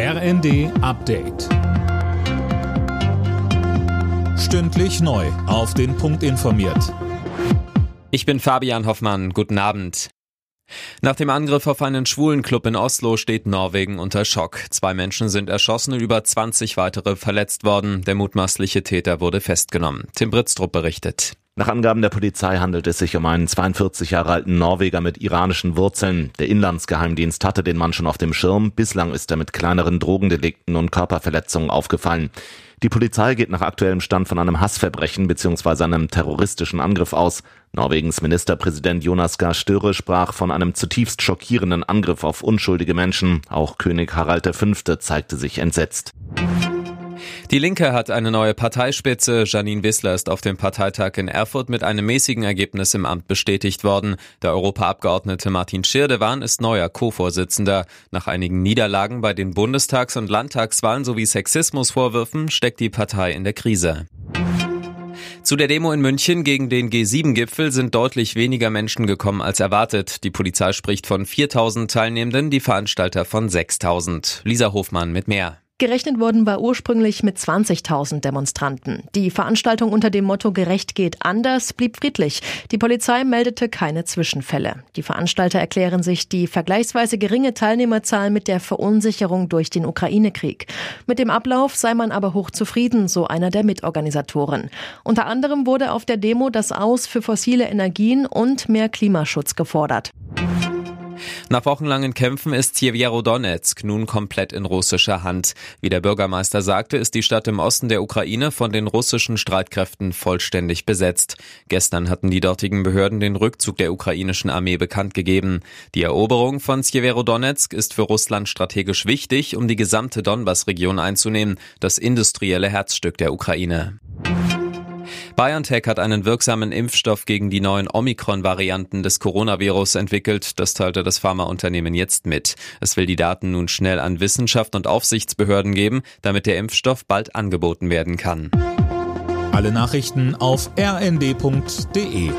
RND Update. Stündlich neu. Auf den Punkt informiert. Ich bin Fabian Hoffmann. Guten Abend. Nach dem Angriff auf einen schwulen Club in Oslo steht Norwegen unter Schock. Zwei Menschen sind erschossen über 20 weitere verletzt worden. Der mutmaßliche Täter wurde festgenommen. Tim Britztrup berichtet. Nach Angaben der Polizei handelt es sich um einen 42 Jahre alten Norweger mit iranischen Wurzeln. Der Inlandsgeheimdienst hatte den Mann schon auf dem Schirm. Bislang ist er mit kleineren Drogendelikten und Körperverletzungen aufgefallen. Die Polizei geht nach aktuellem Stand von einem Hassverbrechen bzw. einem terroristischen Angriff aus. Norwegens Ministerpräsident Jonas Gahr Støre sprach von einem zutiefst schockierenden Angriff auf unschuldige Menschen. Auch König Harald V. zeigte sich entsetzt. Die Linke hat eine neue Parteispitze. Janine Wissler ist auf dem Parteitag in Erfurt mit einem mäßigen Ergebnis im Amt bestätigt worden. Der Europaabgeordnete Martin Schirdewan ist neuer Co-Vorsitzender. Nach einigen Niederlagen bei den Bundestags- und Landtagswahlen sowie Sexismusvorwürfen steckt die Partei in der Krise. Zu der Demo in München gegen den G7-Gipfel sind deutlich weniger Menschen gekommen als erwartet. Die Polizei spricht von 4000 Teilnehmenden, die Veranstalter von 6000. Lisa Hofmann mit mehr. Gerechnet worden war ursprünglich mit 20.000 Demonstranten. Die Veranstaltung unter dem Motto Gerecht geht anders blieb friedlich. Die Polizei meldete keine Zwischenfälle. Die Veranstalter erklären sich die vergleichsweise geringe Teilnehmerzahl mit der Verunsicherung durch den Ukraine-Krieg. Mit dem Ablauf sei man aber hochzufrieden, so einer der Mitorganisatoren. Unter anderem wurde auf der Demo das Aus für fossile Energien und mehr Klimaschutz gefordert. Nach wochenlangen Kämpfen ist Sjeverodonetsk nun komplett in russischer Hand. Wie der Bürgermeister sagte, ist die Stadt im Osten der Ukraine von den russischen Streitkräften vollständig besetzt. Gestern hatten die dortigen Behörden den Rückzug der ukrainischen Armee bekannt gegeben. Die Eroberung von Sjeverodonetsk ist für Russland strategisch wichtig, um die gesamte Donbass-Region einzunehmen, das industrielle Herzstück der Ukraine. BioNTech hat einen wirksamen Impfstoff gegen die neuen Omikron-Varianten des Coronavirus entwickelt. Das teilte das Pharmaunternehmen jetzt mit. Es will die Daten nun schnell an Wissenschaft und Aufsichtsbehörden geben, damit der Impfstoff bald angeboten werden kann. Alle Nachrichten auf rnd.de